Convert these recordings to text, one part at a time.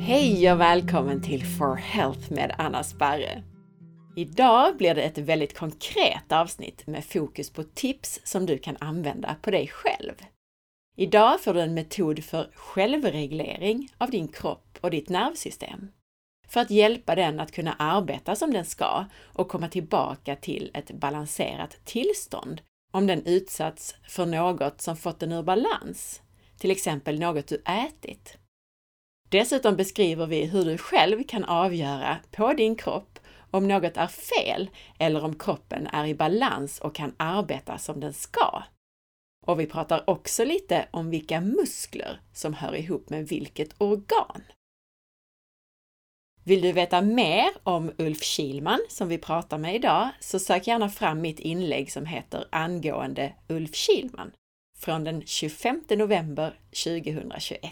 Hej och välkommen till For Health med Anna Sparre. Idag blir det ett väldigt konkret avsnitt med fokus på tips som du kan använda på dig själv. Idag får du en metod för självreglering av din kropp och ditt nervsystem. För att hjälpa den att kunna arbeta som den ska och komma tillbaka till ett balanserat tillstånd om den utsatts för något som fått den ur balans, till exempel något du ätit. Dessutom beskriver vi hur du själv kan avgöra på din kropp om något är fel eller om kroppen är i balans och kan arbeta som den ska. Och vi pratar också lite om vilka muskler som hör ihop med vilket organ. Vill du veta mer om Ulf Kilman som vi pratar med idag så sök gärna fram mitt inlägg som heter Angående Ulf Kilman från den 25 november 2021.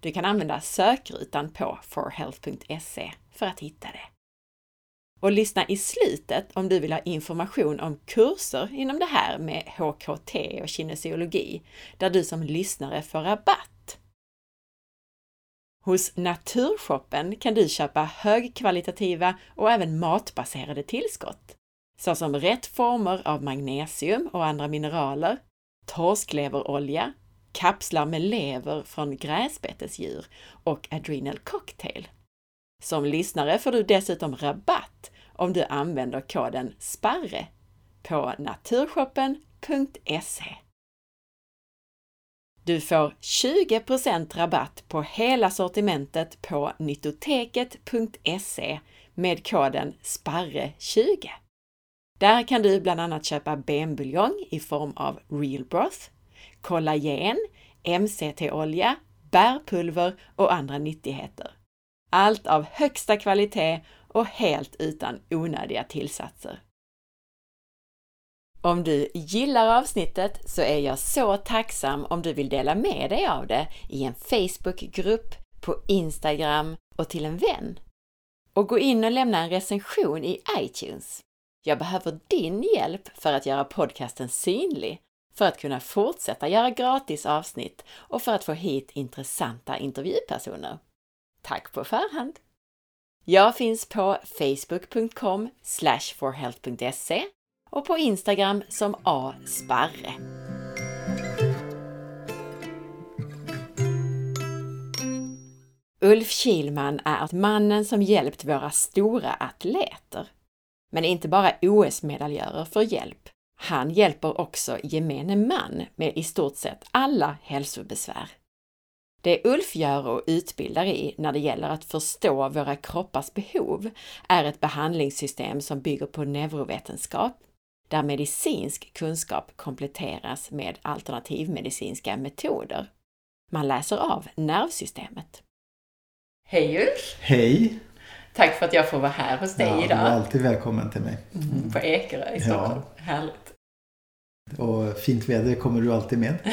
Du kan använda sökrutan på forhealth.se för att hitta det. Och lyssna i slutet om du vill ha information om kurser inom det här med HKT och kinesiologi, där du som lyssnare får rabatt. Hos Naturshoppen kan du köpa högkvalitativa och även matbaserade tillskott, såsom rätt former av magnesium och andra mineraler, torskleverolja, kapslar med lever från gräsbetesdjur och Adrenal Cocktail. Som lyssnare får du dessutom rabatt om du använder koden SPARRE på naturshoppen.se. Du får 20% rabatt på hela sortimentet på nyttoteket.se med koden SPARRE20. Där kan du bland annat köpa benbuljong i form av Real Broth, kollagen, MCT-olja, bärpulver och andra nyttigheter. Allt av högsta kvalitet och helt utan onödiga tillsatser. Om du gillar avsnittet så är jag så tacksam om du vill dela med dig av det i en Facebookgrupp, på Instagram och till en vän. Och gå in och lämna en recension i iTunes. Jag behöver din hjälp för att göra podcasten synlig, för att kunna fortsätta göra gratis avsnitt och för att få hit intressanta intervjupersoner. Tack på förhand! Jag finns på facebook.com forhealth.se och på Instagram som asparre. Ulf Kilman är mannen som hjälpt våra stora atleter. Men inte bara OS-medaljörer får hjälp. Han hjälper också gemene man med i stort sett alla hälsobesvär. Det Ulf gör och utbildar i när det gäller att förstå våra kroppars behov är ett behandlingssystem som bygger på neurovetenskap, där medicinsk kunskap kompletteras med alternativmedicinska metoder. Man läser av nervsystemet. Hej Ulf! Hej! Tack för att jag får vara här hos dig ja, idag. Du är alltid välkommen till mig. Mm, på Ekerö i Stockholm. Ja. Härligt! Och fint väder kommer du alltid med.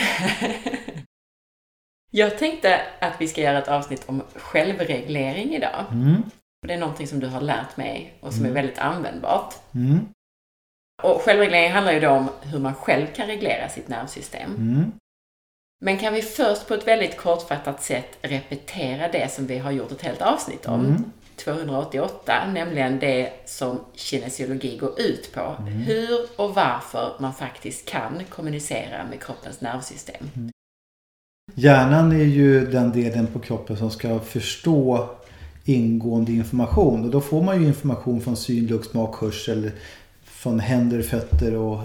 Jag tänkte att vi ska göra ett avsnitt om självreglering idag. Mm. Det är någonting som du har lärt mig och som mm. är väldigt användbart. Mm. Och självreglering handlar ju då om hur man själv kan reglera sitt nervsystem. Mm. Men kan vi först på ett väldigt kortfattat sätt repetera det som vi har gjort ett helt avsnitt om? 288, mm. nämligen det som kinesiologi går ut på. Mm. Hur och varför man faktiskt kan kommunicera med kroppens nervsystem. Mm. Hjärnan är ju den delen på kroppen som ska förstå ingående information. Och då får man ju information från syn, lukt, smak, hörsel, från händer, fötter och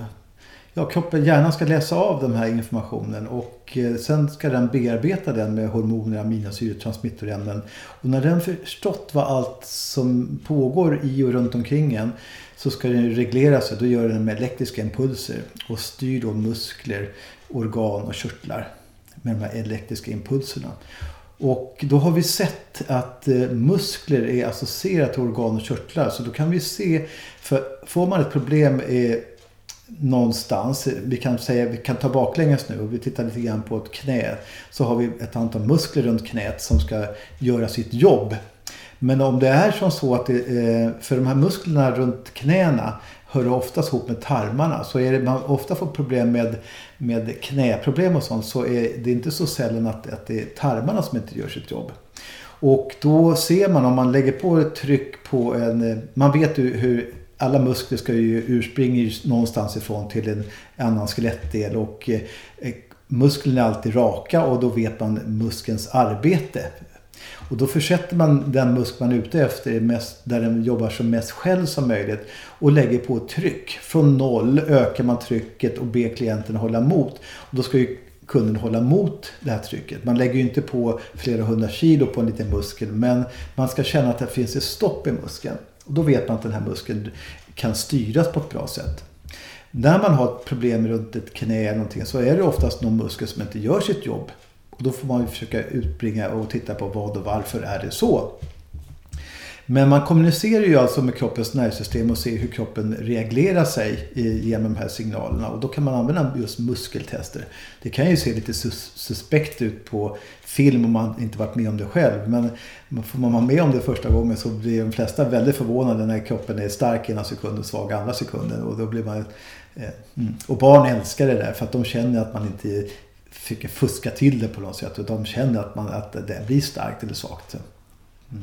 ja, kroppen, hjärnan ska läsa av den här informationen och eh, sen ska den bearbeta den med hormoner, aminosyror, transmittorämnen. Och när den förstått vad allt som pågår i och runt omkring en så ska den reglera sig. Då gör den med elektriska impulser och styr då muskler, organ och körtlar med de här elektriska impulserna. Och då har vi sett att eh, muskler är associerat till organ och körtlar. Så då kan vi se, för får man ett problem eh, någonstans, vi kan säga, vi kan ta baklänges nu och vi tittar lite grann på ett knä. Så har vi ett antal muskler runt knät som ska göra sitt jobb. Men om det är som så att det, eh, för de här musklerna runt knäna hör oftast ihop med tarmarna. Så är det, man ofta får problem med, med knäproblem och sånt så är det inte så sällan att, att det är tarmarna som inte gör sitt jobb. Och då ser man om man lägger på ett tryck på en... Man vet ju hur alla muskler ska ju ursprunga någonstans ifrån till en annan skelettdel och eh, eh, musklerna är alltid raka och då vet man muskelns arbete. Och då försätter man den muskel man är ute efter mest, där den jobbar som mest själv som möjligt och lägger på ett tryck. Från noll ökar man trycket och ber klienten hålla emot. Och då ska ju kunden hålla emot det här trycket. Man lägger ju inte på flera hundra kilo på en liten muskel men man ska känna att det finns ett stopp i muskeln. Och då vet man att den här muskeln kan styras på ett bra sätt. När man har ett problem runt ett knä eller någonting så är det oftast någon muskel som inte gör sitt jobb. Och då får man ju försöka utbringa och titta på vad och varför är det så. Men man kommunicerar ju alltså med kroppens nervsystem och ser hur kroppen reagerar sig genom de här signalerna. Och då kan man använda just muskeltester. Det kan ju se lite sus suspekt ut på film om man inte varit med om det själv. Men får man vara med om det första gången så blir de flesta väldigt förvånade när kroppen är stark ena sekunden och svag andra sekunden. Och, då blir man, eh, mm. och barn älskar det där för att de känner att man inte försöker fuska till det på något sätt. Och de känner att, man, att det blir starkt eller svagt. Mm.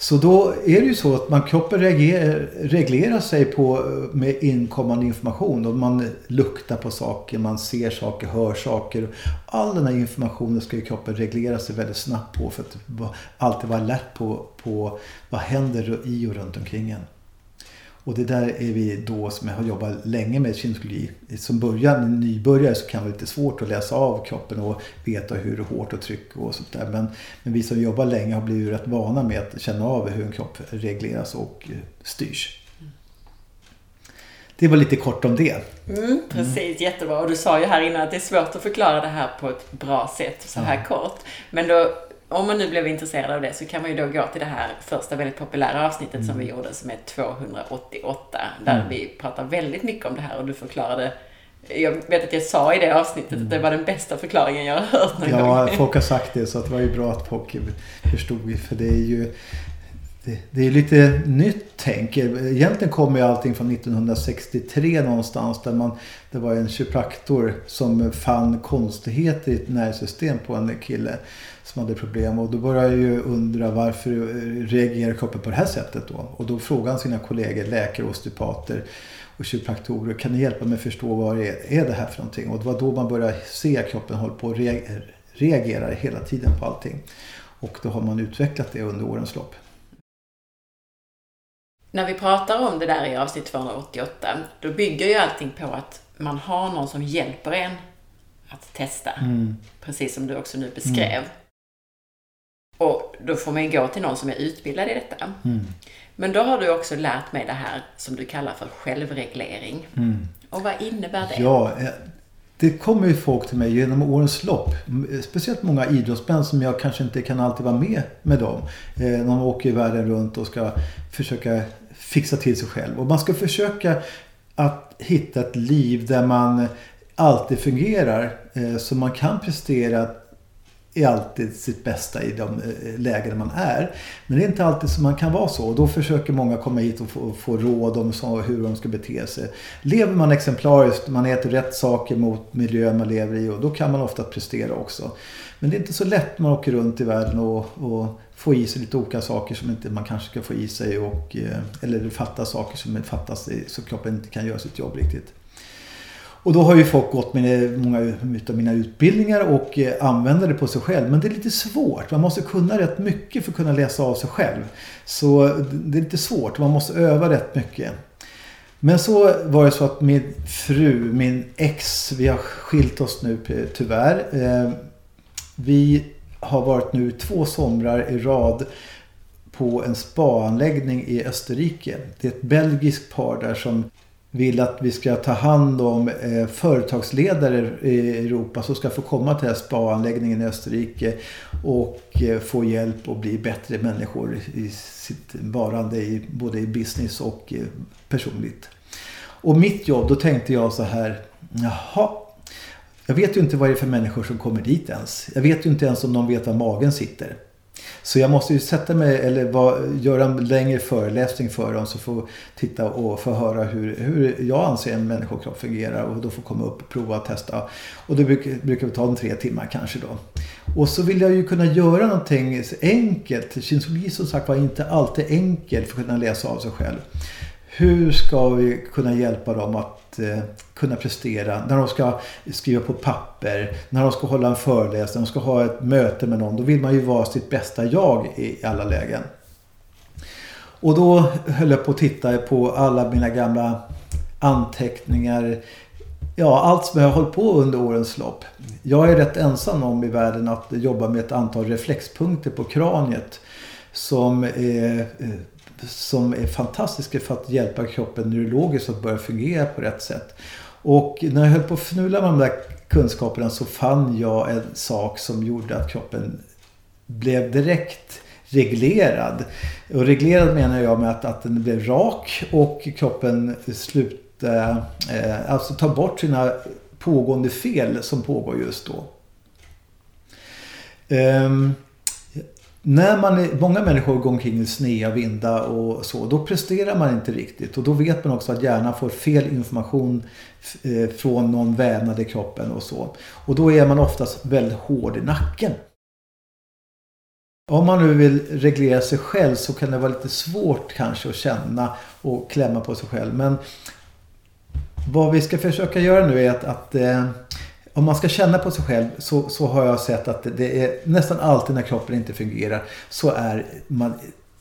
Så då är det ju så att man kroppen reagerar, reglerar sig på, med inkommande information. Och man luktar på saker, man ser saker, hör saker. All den här informationen ska ju kroppen reglera sig väldigt snabbt på för att alltid vara alert på, på vad händer i och runt omkring en. Och det där är vi då som har jobbat länge med kinesiologi. Som början, nybörjare så kan det vara lite svårt att läsa av kroppen och veta hur hårt och tryck och sånt där. Men, men vi som jobbar länge har blivit rätt vana med att känna av hur en kropp regleras och eh, styrs. Det var lite kort om det. Mm, precis, mm. jättebra. Och du sa ju här innan att det är svårt att förklara det här på ett bra sätt så här ja. kort. Men då om man nu blev intresserad av det så kan man ju då gå till det här första väldigt populära avsnittet mm. som vi gjorde som är 288. Där mm. vi pratar väldigt mycket om det här och du förklarade jag vet att jag sa i det avsnittet mm. att det var den bästa förklaringen jag har hört någon ja, gång. folk har sagt det så det var ju bra att folk förstod. För det är ju det, det, är lite nytt tänk. Egentligen kommer ju allting från 1963 någonstans. Där man, det var en kiropraktor som fann konstigheter i ett nervsystem på en kille som hade problem. Och då började jag ju undra varför reagerar kroppen på det här sättet då? Och då frågade han sina kollegor, läkare, osteopater och kiropraktorer. Kan ni hjälpa mig att förstå vad det är, är det här för någonting? Och det var då man började se att kroppen håller på att reagera hela tiden på allting. Och då har man utvecklat det under årens lopp. När vi pratar om det där i avsnitt 288, då bygger ju allting på att man har någon som hjälper en att testa. Mm. Precis som du också nu beskrev. Mm. Och då får man ju gå till någon som är utbildad i detta. Mm. Men då har du också lärt mig det här som du kallar för självreglering. Mm. Och vad innebär det? Ja, eh, det kommer ju folk till mig genom årens lopp. Eh, speciellt många idrottsmän som jag kanske inte kan alltid vara med med dem. Eh, de åker världen runt och ska försöka fixa till sig själv. Och man ska försöka att hitta ett liv där man alltid fungerar. Eh, så man kan prestera är alltid sitt bästa i de eh, lägen man är. Men det är inte alltid som man kan vara så. Och då försöker många komma hit och få, få råd om så, hur de ska bete sig. Lever man exemplariskt, man äter rätt saker mot miljön man lever i och då kan man ofta prestera också. Men det är inte så lätt när man åker runt i världen och, och får i sig lite olika saker som inte man kanske ska få i sig. Och, eh, eller det fattas saker som fattas så kroppen inte kan göra sitt jobb riktigt. Och då har ju folk gått med många av mina utbildningar och eh, använder det på sig själv. Men det är lite svårt. Man måste kunna rätt mycket för att kunna läsa av sig själv. Så det är lite svårt. Man måste öva rätt mycket. Men så var det så att min fru, min ex, vi har skilt oss nu eh, tyvärr. Eh, vi har varit nu två somrar i rad på en spaanläggning i Österrike. Det är ett belgiskt par där som vill att vi ska ta hand om eh, företagsledare i Europa som ska få komma till den här spaanläggningen i Österrike och eh, få hjälp och bli bättre människor i sitt varande i, både i business och eh, personligt. Och mitt jobb, då tänkte jag så här, jaha, jag vet ju inte vad det är för människor som kommer dit ens. Jag vet ju inte ens om de vet var magen sitter. Så jag måste ju sätta mig eller var, göra en längre föreläsning för dem så får titta och få höra hur, hur jag anser en människokropp fungerar och då får komma upp och prova och testa. Och det brukar, brukar ta en tre timmar kanske då. Och så vill jag ju kunna göra någonting enkelt. Kinesologi som sagt var inte alltid enkelt för att kunna läsa av sig själv. Hur ska vi kunna hjälpa dem att eh, kunna prestera när de ska skriva på papper, när de ska hålla en föreläsning, när de ska ha ett möte med någon. Då vill man ju vara sitt bästa jag i alla lägen. Och då höll jag på att titta på alla mina gamla anteckningar. Ja, allt som jag har hållit på under årens lopp. Jag är rätt ensam om i världen att jobba med ett antal reflexpunkter på kraniet. Som är eh, som är fantastiska för att hjälpa kroppen neurologiskt att börja fungera på rätt sätt. Och när jag höll på att fnula med de där kunskaperna så fann jag en sak som gjorde att kroppen blev direkt reglerad. Och reglerad menar jag med att, att den blev rak och kroppen slutade, eh, alltså tar bort sina pågående fel som pågår just då. Um, när man är, många människor går omkring i snea vinda och så, då presterar man inte riktigt. Och då vet man också att hjärnan får fel information eh, från någon vävnad i kroppen och så. Och då är man oftast väldigt hård i nacken. Om man nu vill reglera sig själv så kan det vara lite svårt kanske att känna och klämma på sig själv. Men vad vi ska försöka göra nu är att, att eh, om man ska känna på sig själv så, så har jag sett att det är nästan alltid när kroppen inte fungerar så är man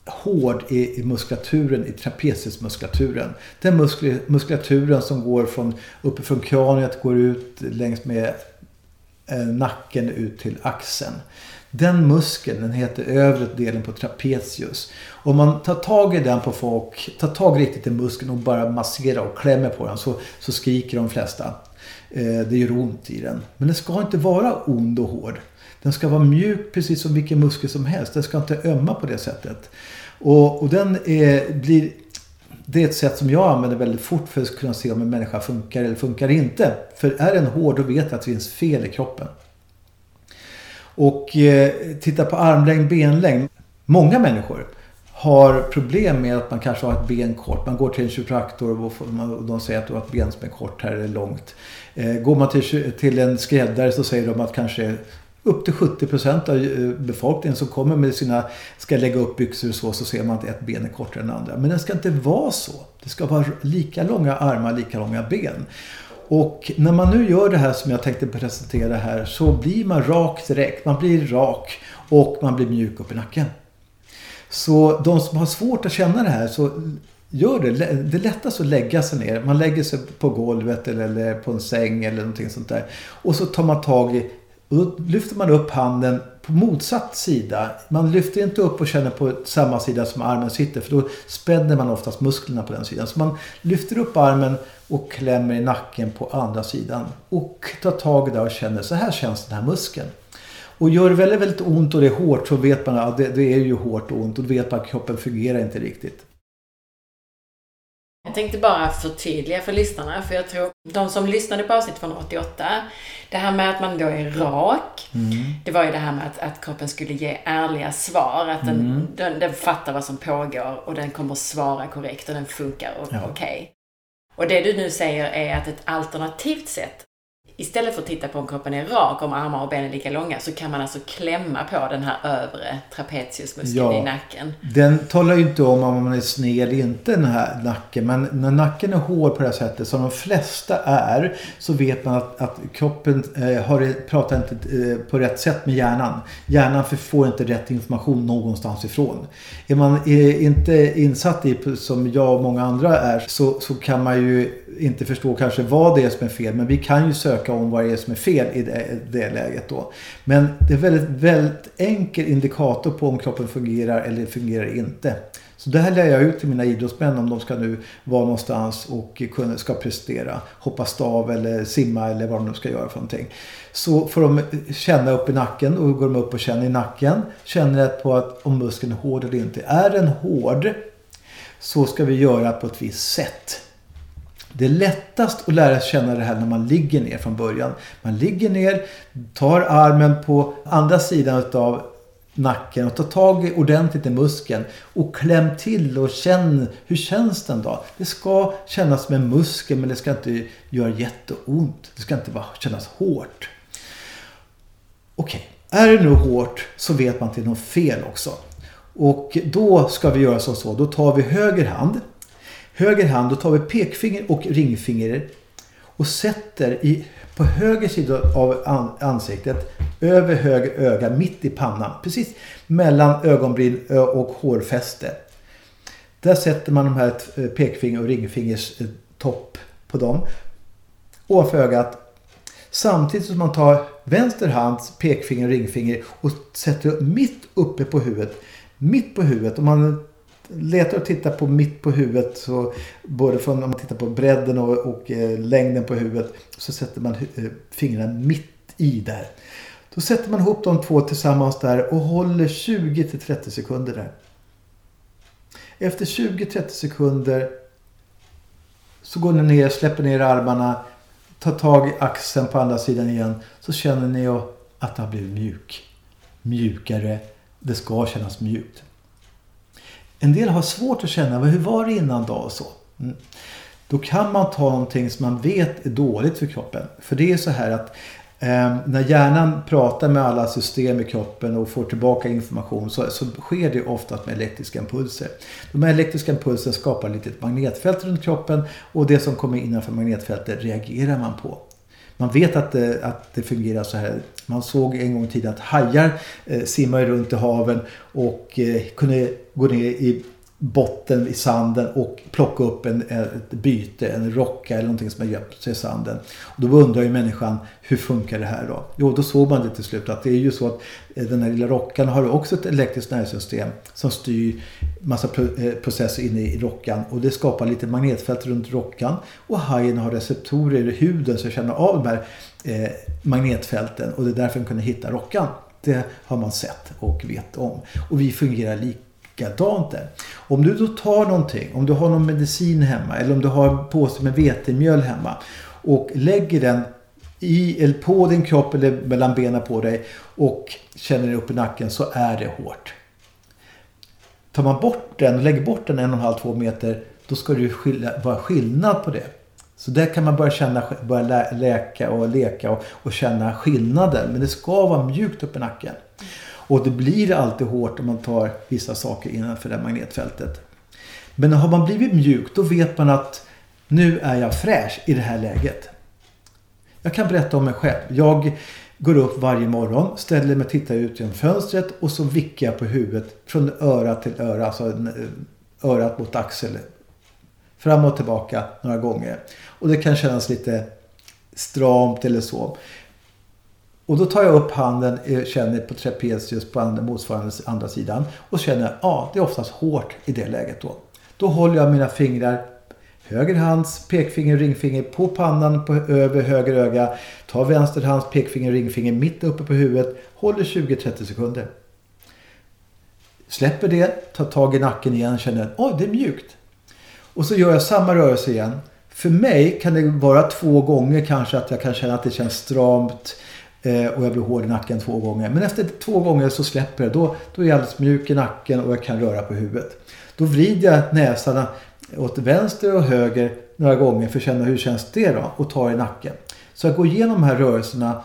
hård i, i muskulaturen, i trapeziusmuskulaturen. Den muskul, muskulaturen som går från uppifrån kraniet, går ut längs med eh, nacken ut till axeln. Den muskeln, den heter övre delen på trapezius. Om man tar tag i den på folk, tar tag riktigt i muskeln och bara masserar och klämmer på den så, så skriker de flesta. Eh, det gör ont i den. Men den ska inte vara ond och hård. Den ska vara mjuk precis som vilken muskel som helst. Den ska inte ömma på det sättet. Och, och den är, blir... Det är ett sätt som jag använder väldigt fort för att kunna se om en människa funkar eller funkar inte. För är den hård då vet jag att det finns fel i kroppen. Och eh, titta på armlängd, benlängd. Många människor har problem med att man kanske har ett ben kort. Man går till en kiropraktor och de säger att du har ett ben som är kort här eller långt. Eh, går man till, till en skräddare så säger de att kanske upp till 70 procent av eh, befolkningen som kommer med sina, ska lägga upp byxor och så, så ser man att ett ben är kortare än andra. Men det ska inte vara så. Det ska vara lika långa armar, lika långa ben. Och när man nu gör det här som jag tänkte presentera här så blir man rak direkt. Man blir rak och man blir mjuk upp i nacken. Så de som har svårt att känna det här så gör det. Det är lättast att lägga sig ner. Man lägger sig på golvet eller, på en säng eller någonting sånt där. Och så tar man tag i och då lyfter man upp handen på motsatt sida. Man lyfter inte upp och känner på samma sida som armen sitter för då spänner man oftast musklerna på den sidan. Så man lyfter upp armen och klämmer i nacken på andra sidan. Och tar tag i det och känner så här känns den här muskeln. Och gör det väldigt, väldigt ont och det är hårt så vet man att det, det är ju hårt och ont och då vet man att kroppen fungerar inte riktigt. Jag tänkte bara förtydliga för lyssnarna, för jag tror de som lyssnade på avsnitt 288, det här med att man då är rak, mm. det var ju det här med att, att kroppen skulle ge ärliga svar, att den, mm. den, den fattar vad som pågår och den kommer svara korrekt och den funkar ja. okej. Okay. Och det du nu säger är att ett alternativt sätt istället för att titta på om kroppen är rak, om armar och ben är lika långa, så kan man alltså klämma på den här övre trapeziusmuskeln ja, i nacken. Den talar ju inte om om man är sned eller inte, den här nacken. Men när nacken är hård på det här sättet, som de flesta är, så vet man att, att kroppen eh, har, pratar inte eh, på rätt sätt med hjärnan. Hjärnan får inte rätt information någonstans ifrån. Är man är inte insatt i, som jag och många andra är, så, så kan man ju inte förstå kanske vad det är som är fel. Men vi kan ju söka om vad det är som är fel i det, det läget då. Men det är väldigt, väldigt enkel indikator på om kroppen fungerar eller fungerar inte. Så det här lär jag ut till mina idrottsmän om de ska nu vara någonstans och ska prestera. Hoppa stav eller simma eller vad de nu ska göra för någonting. Så får de känna upp i nacken och går de upp och känner i nacken. Känner på att om muskeln är hård eller inte. Är den hård så ska vi göra på ett visst sätt. Det är lättast att lära känna det här när man ligger ner från början. Man ligger ner, tar armen på andra sidan av nacken och ta tag ordentligt i muskeln och kläm till och känn hur känns den då? Det ska kännas som en muskel men det ska inte göra jätteont. Det ska inte bara kännas hårt. Okej, okay. är det nu hårt så vet man att det är något fel också. Och då ska vi göra som så. Då tar vi höger hand. Höger hand, då tar vi pekfinger och ringfinger och sätter i, på höger sida av ansiktet över höger öga mitt i pannan. Precis mellan ögonbryn och hårfäste. Där sätter man de här eh, pekfinger och ringfingers eh, topp på dem. Ovanför ögat. Samtidigt som man tar vänster hands pekfinger och ringfinger och sätter mitt uppe på huvudet. Mitt på huvudet. Och man letar och tittar på mitt på huvudet. Så både från om man tittar på bredden och, och eh, längden på huvudet. Så sätter man eh, fingrarna mitt i där. Då sätter man ihop de två tillsammans där och håller 20-30 sekunder där. Efter 20-30 sekunder så går ni ner, släpper ner armarna, tar tag i axeln på andra sidan igen. Så känner ni att det har blivit mjuk. Mjukare. Det ska kännas mjukt. En del har svårt att känna, hur var det innan då och så? Mm. Då kan man ta någonting som man vet är dåligt för kroppen. För det är så här att eh, när hjärnan pratar med alla system i kroppen och får tillbaka information så, så sker det oftast med elektriska impulser. De här elektriska impulserna skapar ett litet magnetfält runt kroppen och det som kommer innanför magnetfältet reagerar man på. Man vet att det, att det fungerar så här. Man såg en gång i tiden att hajar eh, simmar runt i haven och eh, kunde gå ner i botten i sanden och plocka upp en, ett byte, en rocka eller någonting som har gömt sig i sanden. Och då undrar ju människan, hur funkar det här då? Jo, då såg man det till slut att det är ju så att eh, den här lilla rockan har också ett elektriskt nervsystem som styr massa eh, processer inne i rockan och det skapar lite magnetfält runt rockan och hajen har receptorer i huden som känner av de här eh, magnetfälten och det är därför den kunde hitta rockan. Det har man sett och vet om. Och vi fungerar lika likadant där. Om du då tar någonting, om du har någon medicin hemma eller om du har en påse med vetemjöl hemma och lägger den i eller på din kropp eller mellan benen på dig och känner dig upp i nacken så är det hårt. Tar man bort den och lägger bort den en och en halv, två meter då ska det ju vara skillnad på det. Så där kan man börja känna, börja läka och leka och, och känna skillnaden. Men det ska vara mjukt upp i nacken. Och det blir alltid hårt om man tar vissa saker innanför det magnetfältet. Men har man blivit mjuk då vet man att nu är jag fräsch i det här läget. Jag kan berätta om mig själv. Jag går upp varje morgon, ställer mig och tittar ut genom fönstret och så vickar jag på huvudet från öra till öra. Alltså eh, örat mot axel. Fram och tillbaka några gånger. Och det kan kännas lite stramt eller så. Och då tar jag upp handen, eh, känner på trapezius på andra, motsvarande andra sidan. Och känner att ja, det är oftast hårt i det läget då. Då håller jag mina fingrar, höger hands pekfinger och ringfinger på pannan på över höger öga. Tar vänster hands pekfinger och ringfinger mitt uppe på huvudet. Håller 20-30 sekunder. Släpper det, tar tag i nacken igen, känner att det är mjukt. Och så gör jag samma rörelse igen. För mig kan det vara två gånger kanske att jag kan känna att det känns stramt Eh, och jag blir hård i nacken två gånger. Men efter två gånger så släpper det. Då, då är jag alldeles mjuk i nacken och jag kan röra på huvudet. Då vrider jag näsan åt vänster och höger några gånger för att känna hur känns det då och tar i nacken. Så jag går igenom de här rörelserna.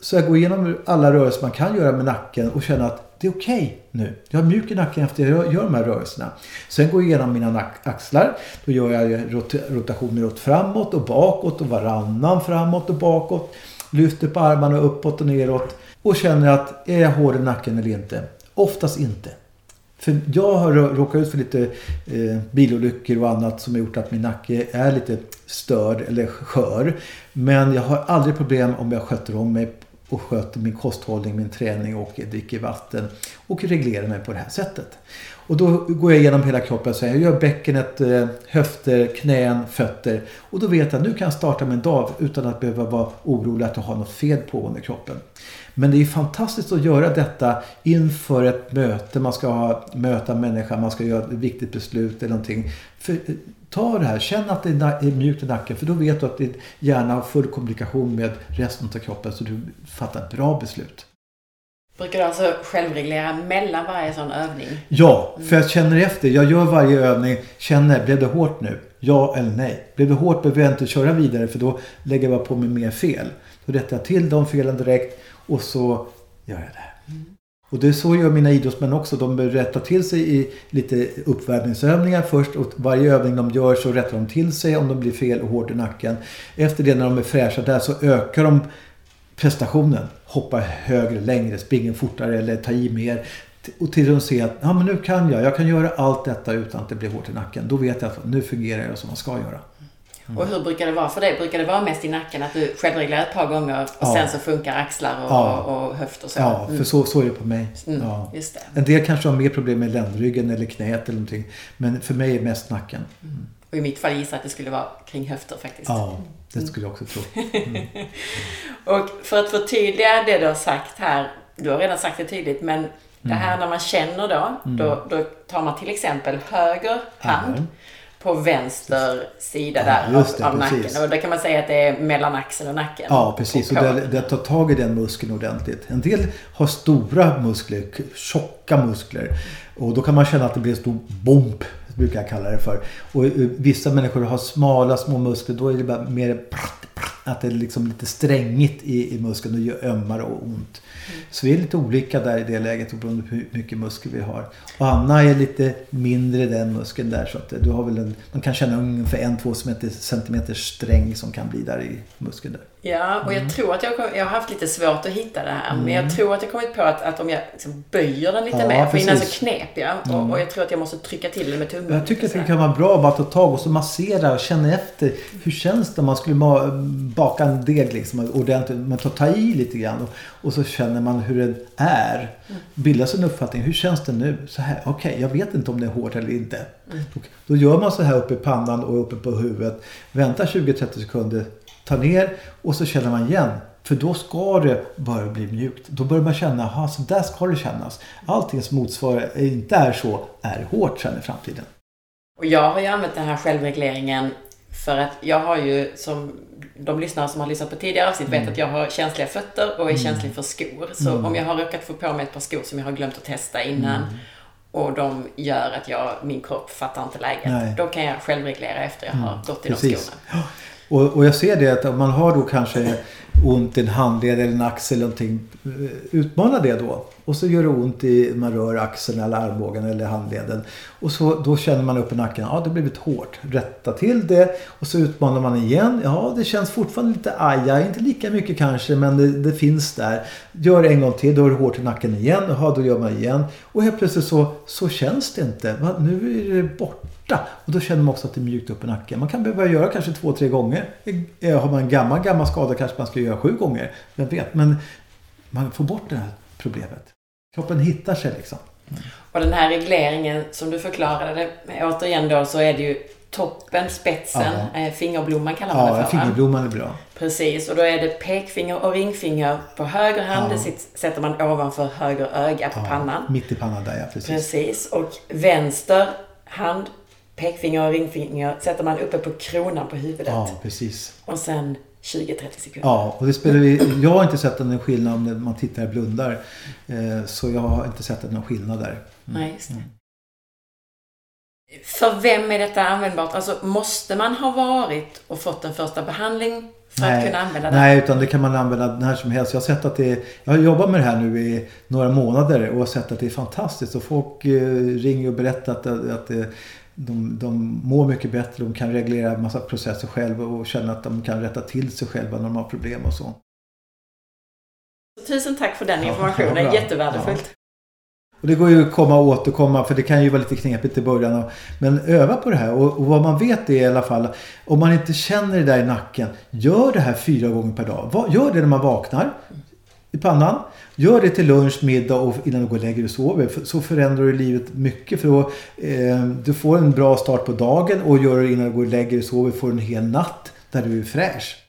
Så jag går igenom alla rörelser man kan göra med nacken och känner att det är okej okay nu. Jag är mjuk i nacken efter jag gör de här rörelserna. Sen går jag igenom mina axlar. Då gör jag rotationer åt framåt och bakåt och varannan framåt och bakåt lyfter på armarna uppåt och neråt och känner att är jag hård i nacken eller inte? Oftast inte. För jag har råkat ut för lite eh, bilolyckor och annat som har gjort att min nacke är lite störd eller skör. Men jag har aldrig problem om jag sköter om mig och sköter min kosthållning, min träning och dricker vatten och reglerar mig på det här sättet. Och då går jag igenom hela kroppen så jag gör bäckenet, eh, höfter, knän, fötter. Och då vet jag att nu kan jag starta min dag utan att behöva vara orolig att jag har något fel pågående i kroppen. Men det är fantastiskt att göra detta inför ett möte. Man ska ha, möta människa, man ska göra ett viktigt beslut eller någonting. För, eh, ta det här, känn att det är mjukt i nacken. För då vet du att din hjärna har full kommunikation med resten av kroppen så du fattar ett bra beslut. Brukar du alltså självreglera mellan varje sån övning? Ja, för jag känner efter. Jag gör varje övning. Känner, blev det hårt nu? Ja eller nej? Blev det hårt behöver jag inte köra vidare för då lägger jag på mig mer fel. Då rättar jag till de felen direkt och så gör jag det. Mm. Och det är så gör mina idrottsmän också. De bör rätta till sig i lite uppvärmningsövningar först. Och varje övning de gör så rättar de till sig om de blir fel och hårt i nacken. Efter det när de är fräscha där så ökar de prestationen. Hoppar högre, längre, springer fortare eller tar i mer. Och till de ser att ja, men nu kan jag. Jag kan göra allt detta utan att det blir hårt i nacken. Då vet jag att nu fungerar jag som man ska göra. Mm. Och hur brukar det vara för dig? Brukar det vara mest i nacken att du självreglerar ett par gånger och ja. sen så funkar axlar och, ja. och, och höft och så? Ja, mm. för så, så är det på mig. Mm, ja. En del kanske har mer problem med ländryggen eller knät eller någonting. Men för mig är det mest nacken. Mm. Och i mitt fall gissar jag att det skulle vara kring höfter faktiskt. Ja, det skulle jag också tro. Mm. och för att förtydliga det du har sagt här. Du har redan sagt det tydligt men det här när man känner då, då, då tar man till exempel höger hand på vänster sida där ja, det, av, av nacken. Och då kan man säga att det är mellan axeln och nacken. Ja, precis. Och det, det tar tag i den muskeln ordentligt. En del har stora muskler, tjocka muskler. Och då kan man känna att det blir en stor bomb, brukar jag kalla det för. Och eh, vissa människor har smala små muskler. Då är det bara mer att det är liksom lite strängigt i, i muskeln och gör ömmare och ont. Så vi är lite olika där i det läget beroende på hur mycket muskel vi har. Och Anna är lite mindre den muskeln där så att du har väl en, man kan känna ungefär en, två centimeter sträng som kan bli där i muskeln där. Ja, och jag mm. tror att jag, jag har haft lite svårt att hitta det här. Mm. Men jag mm. tror att jag kommit på att, att om jag liksom böjer den lite ja, mer, för innan så knep jag. Och, mm. och, jag tror att jag måste trycka till den med tummen. Jag tycker att det kan vara bra att bara ta tag och så massera och känna efter. Hur känns det om man skulle baka en deg liksom ordentligt. Man tar, ta i lite grann och, och så känner man hur den är. Mm. Bilda sig en uppfattning. Hur känns det nu? Så här, okej, okay, jag vet inte om det är hårt eller inte. Mm. Då gör man så här uppe i pannan och uppe på huvudet. Vänta 20-30 sekunder ta ner och så känner man igen. För då ska det börja bli mjukt. Då börjar man känna, aha, så där ska det kännas. Allting som motsvarar, inte är så, är hårt sen i framtiden. Och jag har ju använt den här självregleringen för att jag har ju, som de lyssnare som har lyssnat på tidigare avsnitt vet mm. att jag har känsliga fötter och är mm. känslig för skor. Så mm. om jag har råkat få på mig ett par skor som jag har glömt att testa innan mm. och de gör att jag, min kropp fattar inte läget. Nej. Då kan jag självreglera efter jag har mm. gått i Precis. de skorna. Och, och jag ser det att man har då kanske ont i en handled eller en axel eller någonting. Eh, utmana det då. Och så gör det ont i, man rör axeln eller armbågen eller handleden. Och så, då känner man upp i nacken. Ja, det har blivit hårt. Rätta till det. Och så utmanar man igen. Ja, det känns fortfarande lite aja. Inte lika mycket kanske, men det, det finns där. Gör det en gång till. Då är det hårt i nacken igen. Ja, då gör man igen. Och helt plötsligt så, så känns det inte. Va? Nu är det borta borta. Och då känner man också att det är mjukt upp i nacken. Man kan behöva göra kanske två, tre gånger. Eh, har man en gammal, gammal skada kanske man ska göra sju gånger. Jag vet, men man får bort det här problemet. Kroppen hittar sig liksom. Mm. Och den här regleringen som du förklarade, återigen då så är det ju toppen, spetsen, ja. Eh, fingerblomman kallar man ja, det för. Ja, fingerblomman är bra. Precis, och då är det pekfinger och ringfinger på höger hand. Ja. Det sätter man ovanför höger öga på ja, pannan. Mitt i pannan där, ja. Precis. Precis, och vänster hand pekfinger och ringfinger sätter man uppe på kronan på huvudet. Ja, precis. Och sen 20-30 sekunder. Ja, och det spelar vi, jag har inte sett någon skillnad när man tittar och blundar. Eh, så jag har inte sett någon skillnad där. Mm. Nej, just det. Mm. För vem är detta användbart? Alltså måste man ha varit och fått en första behandling för nej, att kunna använda det? Nej, utan det kan man använda när som helst. Jag har sett att det Jag har jobbat med det här nu i några månader och har sett att det är fantastiskt. Och folk eh, ringer och berättar att, att det de, de mår mycket bättre, de kan reglera en massa processer själva och känna att de kan rätta till sig själva när de har problem och så. Tusen tack för den informationen, ja, jättevärdefullt. Ja. Och det går ju att komma och återkomma för det kan ju vara lite knepigt i början. Men öva på det här och, och vad man vet är i alla fall om man inte känner det där i nacken. Gör det här fyra gånger per dag. Gör det när man vaknar i pannan. Gör det till lunch, middag och innan du går och lägger dig och sover. Så förändrar du livet mycket. För då, eh, du får en bra start på dagen och gör det innan du går och lägger dig och sover får du en hel natt där du är fräsch.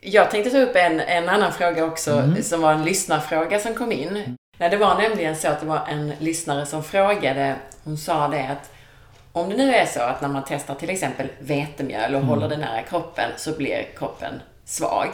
Jag tänkte ta upp en, en annan fråga också mm. som var en lyssnarfråga som kom in. Mm. Nej, det var nämligen så att det var en lyssnare som frågade, hon sa det att om det nu är så att när man testar till exempel vetemjöl och mm. håller det nära kroppen så blir kroppen svag.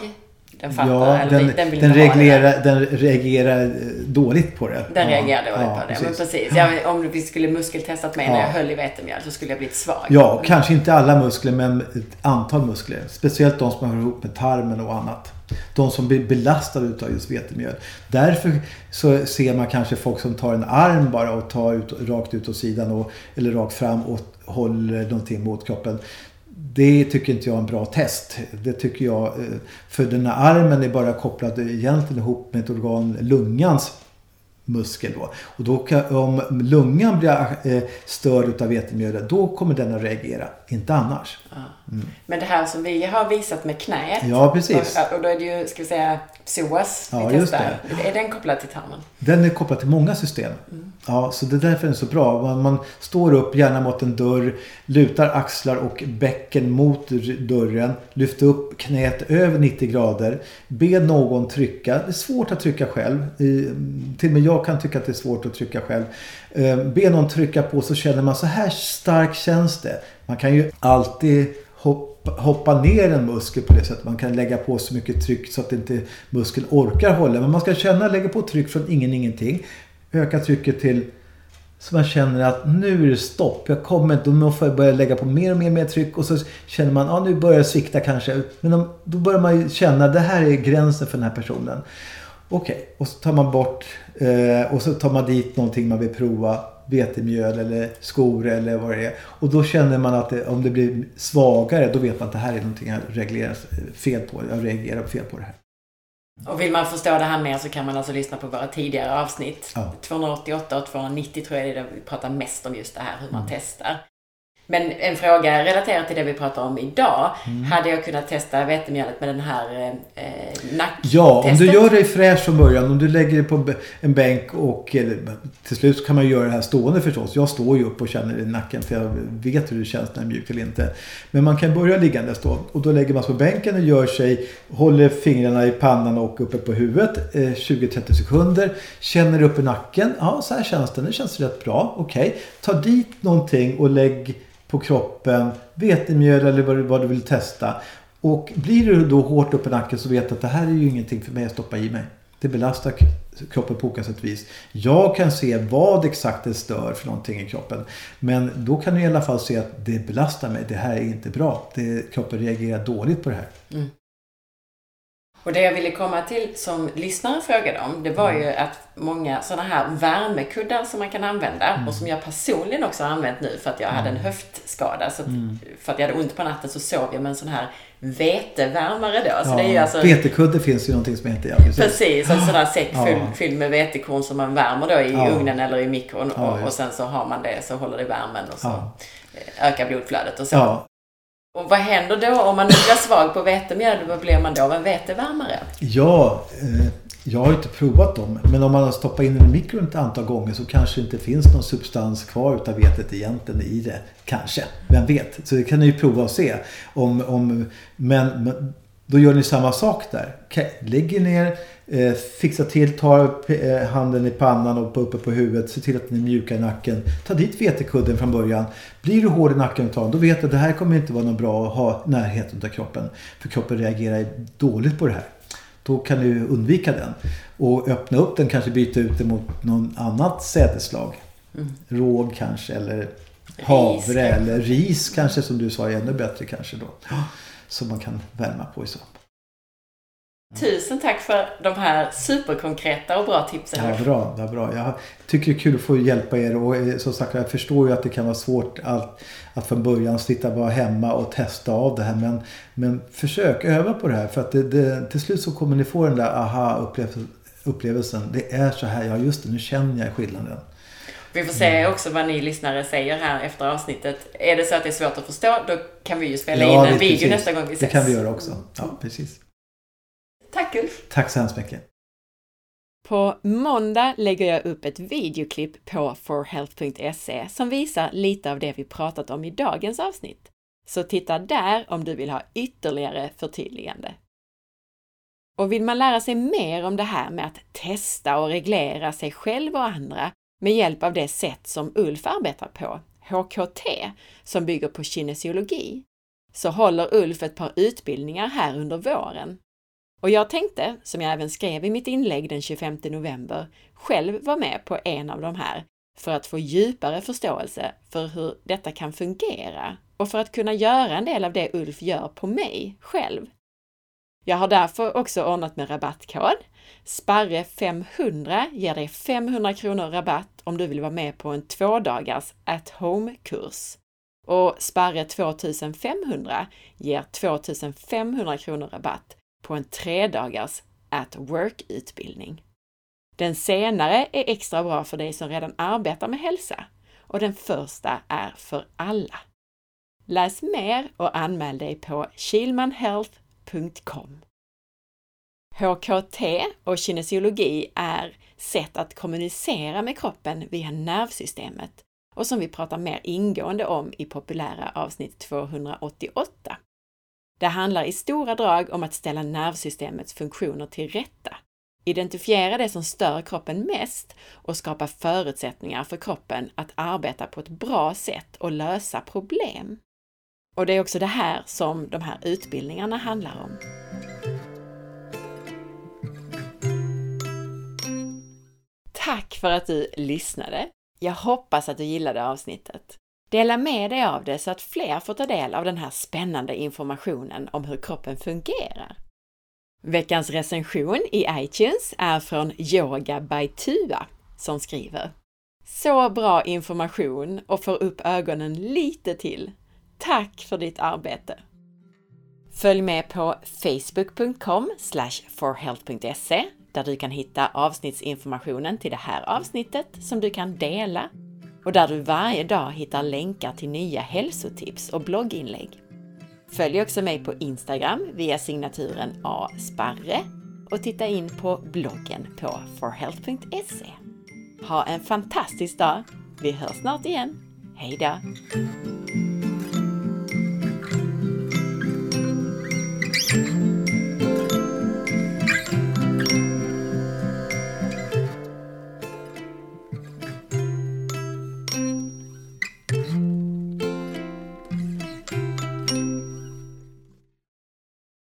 Den fattar, Ja, eller den, den vill den, reagerar, den reagerar eh, dåligt på det. Den ja, reagerar dåligt ja, på det. precis. Men precis. Jag, om vi skulle muskeltestat mig när Ja. jag höll i vetemjöl så skulle jag blivit svag. Ja, kanske inte alla muskler men ett antal muskler. Speciellt de som hör ihop med tarmen och annat. De som blir belastade utav just vetemjöl. Därför så ser man kanske folk som tar en arm bara och tar ut, rakt ut åt sidan och, eller rakt fram och håller någonting mot kroppen. Det tycker inte jag är en bra test. Det tycker jag, eh, för den här armen är bara kopplad egentligen ihop med ett organ, lungans muskel då. Och då kan, om lungan blir eh, störd utav vetemjölet, då kommer den att reagera. Inte annars. Ja. Men det här som vi har visat med knät. Ja, precis. Och, och då är det ju, ska vi säga, psoas Ja, vi testar. Är den kopplad till tarmen? Den är kopplad till många system. Ja, så det är därför den är så bra. Man, man står upp gärna mot en dörr, lutar axlar och bäcken mot dörren, lyfter upp knät över 90 grader, ber någon trycka. Det är svårt att trycka själv. I- Till och med jag kan tycka att det är svårt att trycka själv. Eh, Be någon trycka på så känner man så här starkt känns det. Man kan ju alltid hoppa, hoppa ner en muskel på det sättet. Man kan lägga på så mycket tryck så att inte muskeln orkar hålla. Men man ska känna, lägga på tryck från ingen ingenting. Öka trycket till så man känner att nu är det stopp. Jag kommer inte. Då får jag börja lägga på mer och mer, mer tryck. Och så känner man ja, nu börjar det svikta kanske. Men om, då börjar man ju känna det här är gränsen för den här personen. Okej, och så tar man bort eh, och så tar man dit någonting man vill prova. Vetemjöl eller skor eller vad det är. Och då känner man att det, om det blir svagare då vet man att det här är någonting jag reglerar fel på. Jag reagerar fel på det här. Och vill man förstå det här mer så kan man alltså lyssna på våra tidigare avsnitt. Ja. 288 och 290 tror jag är där vi pratar mest om just det här, hur man Mm. testar. Men en fråga relaterat till det vi pratar om idag. Mm. Hade jag kunnat testa vetemjölet med den här eh, nacktestet? Ja, om du gör dig fräsch från början. Om du lägger dig på en bänk och eller, till slut kan man göra det här stående förstås. Jag står ju upp och känner i nacken för jag vet hur det känns när det är mjukt eller inte. Men man kan börja liggandes då. Och då lägger man sig på bänken och gör sig, håller fingrarna i pannan och uppe på huvudet eh, 20-30 sekunder. Känner upp i nacken. Ja, så här känns det. Det känns rätt bra. Okej. Ta dit någonting och lägg på kroppen. Vetemjöl eller vad, du- vad du vill testa. Och blir du då hårt upp i nacken så vet du att det här är ju ingenting för mig att stoppa i mig. Det belastar kroppen på olika sätt vis. Jag kan se vad exakt det stör för någonting i kroppen. Men då kan du i alla fall se att det belastar mig. Det här är inte bra. Det, kroppen reagerar dåligt på det här. Mm. Och det jag ville komma till som lyssnaren frågade om, det var ju att många sådana här värmekuddar som man kan använda och som jag personligen också har använt nu för att jag hade en höftskada. Så att, För att jag hade ont på natten så sov jag med en sån här vetevärmare då. Så det är ju alltså, Vetekudde finns ju någonting som heter. Ja, precis. Precis, en sån där säck Ja. fylld, med vetekorn som man värmer då i Ja. ugnen eller i mikron. Ja, och, och sen så har man det så håller det värmen och så Ja. ökar blodflödet och så. Och vad händer då om man nu blir svag på vetemjöl? Vad blir man då av en vetevärmare? Ja, eh, jag har inte provat dem. Men om man har stoppat in den i mikron ett antal gånger så kanske det inte finns någon substans kvar utav vetet egentligen i det. Kanske, vem vet? Så det kan ni ju prova och se. Om, om, men, men då gör ni samma sak där. Lägger ner, eh, fixar till, tar eh, handen i pannan och uppe på huvudet. Se till att ni är mjuka i nacken. Ta dit vetekudden från början. Blir du hård i nacken ett tag, då vet du att det här kommer inte vara något bra att ha närheten av kroppen. För kroppen reagerar dåligt på det här. Då kan du undvika den. Och öppna upp den, kanske byta ut den mot någon annat sädesslag. Råg kanske eller havre kanske. eller ris kanske som du sa är ännu bättre kanske då. Som man kan värma på i så. Tusen tack för de här superkonkreta och bra tipsen. Ja, bra, ja, bra. Jag tycker det är kul att få hjälpa er och eh, som sagt jag förstår ju att det kan vara svårt att, att från början sitta bara hemma och testa av det här. Men, men försök öva på det här för att det, det, till slut så kommer ni få den där aha-upplevelsen. Upplevelsen. Det är så här, ja just det, nu känner jag skillnaden. Vi får se också vad ni lyssnare säger här efter avsnittet. Är det så att det är svårt att förstå, då kan vi ju spela in en video precis. nästa gång vi ses. Det kan vi göra också. Ja, precis. Tack Ulf! Tack så hemskt mycket. På måndag lägger jag upp ett videoklipp på forhealth.se som visar lite av det vi pratat om i dagens avsnitt. Så titta där om du vill ha ytterligare förtydligande. Och vill man lära sig mer om det här med att testa och reglera sig själv och andra med hjälp av det sätt som Ulf arbetar på, HKT, som bygger på kinesiologi, så håller Ulf ett par utbildningar här under våren. Och jag tänkte, som jag även skrev i mitt inlägg den 25 november, själv vara med på en av de här för att få djupare förståelse för hur detta kan fungera och för att kunna göra en del av det Ulf gör på mig själv. Jag har därför också ordnat med rabattkod. Sparre 500 ger dig 500 kronor rabatt om du vill vara med på en tvådagars at home-kurs. Och Sparre 2500 ger 2500 kronor rabatt på en tredagars at work-utbildning. Den senare är extra bra för dig som redan arbetar med hälsa och den första är för alla. Läs mer och anmäl dig på kilmanhealth.com. HKT och kinesiologi är sätt att kommunicera med kroppen via nervsystemet och som vi pratar mer ingående om i populära avsnitt 288. Det handlar i stora drag om att ställa nervsystemets funktioner till rätta, identifiera det som stör kroppen mest och skapa förutsättningar för kroppen att arbeta på ett bra sätt och lösa problem. Och det är också det här som de här utbildningarna handlar om. Tack för att du lyssnade! Jag hoppas att du gillade avsnittet. Dela med dig av det så att fler får ta del av den här spännande informationen om hur kroppen fungerar. Veckans recension i iTunes är från Yoga by Tua som skriver Så bra information och får upp ögonen lite till. Tack för ditt arbete! Följ med på facebook.com forhealth.se där du kan hitta avsnittsinformationen till det här avsnittet som du kan dela och där du varje dag hittar länkar till nya hälsotips och blogginlägg. Följ också mig på Instagram via signaturen asparre och titta in på bloggen på forhealth.se. Ha en fantastisk dag! Vi hörs snart igen. Hejdå!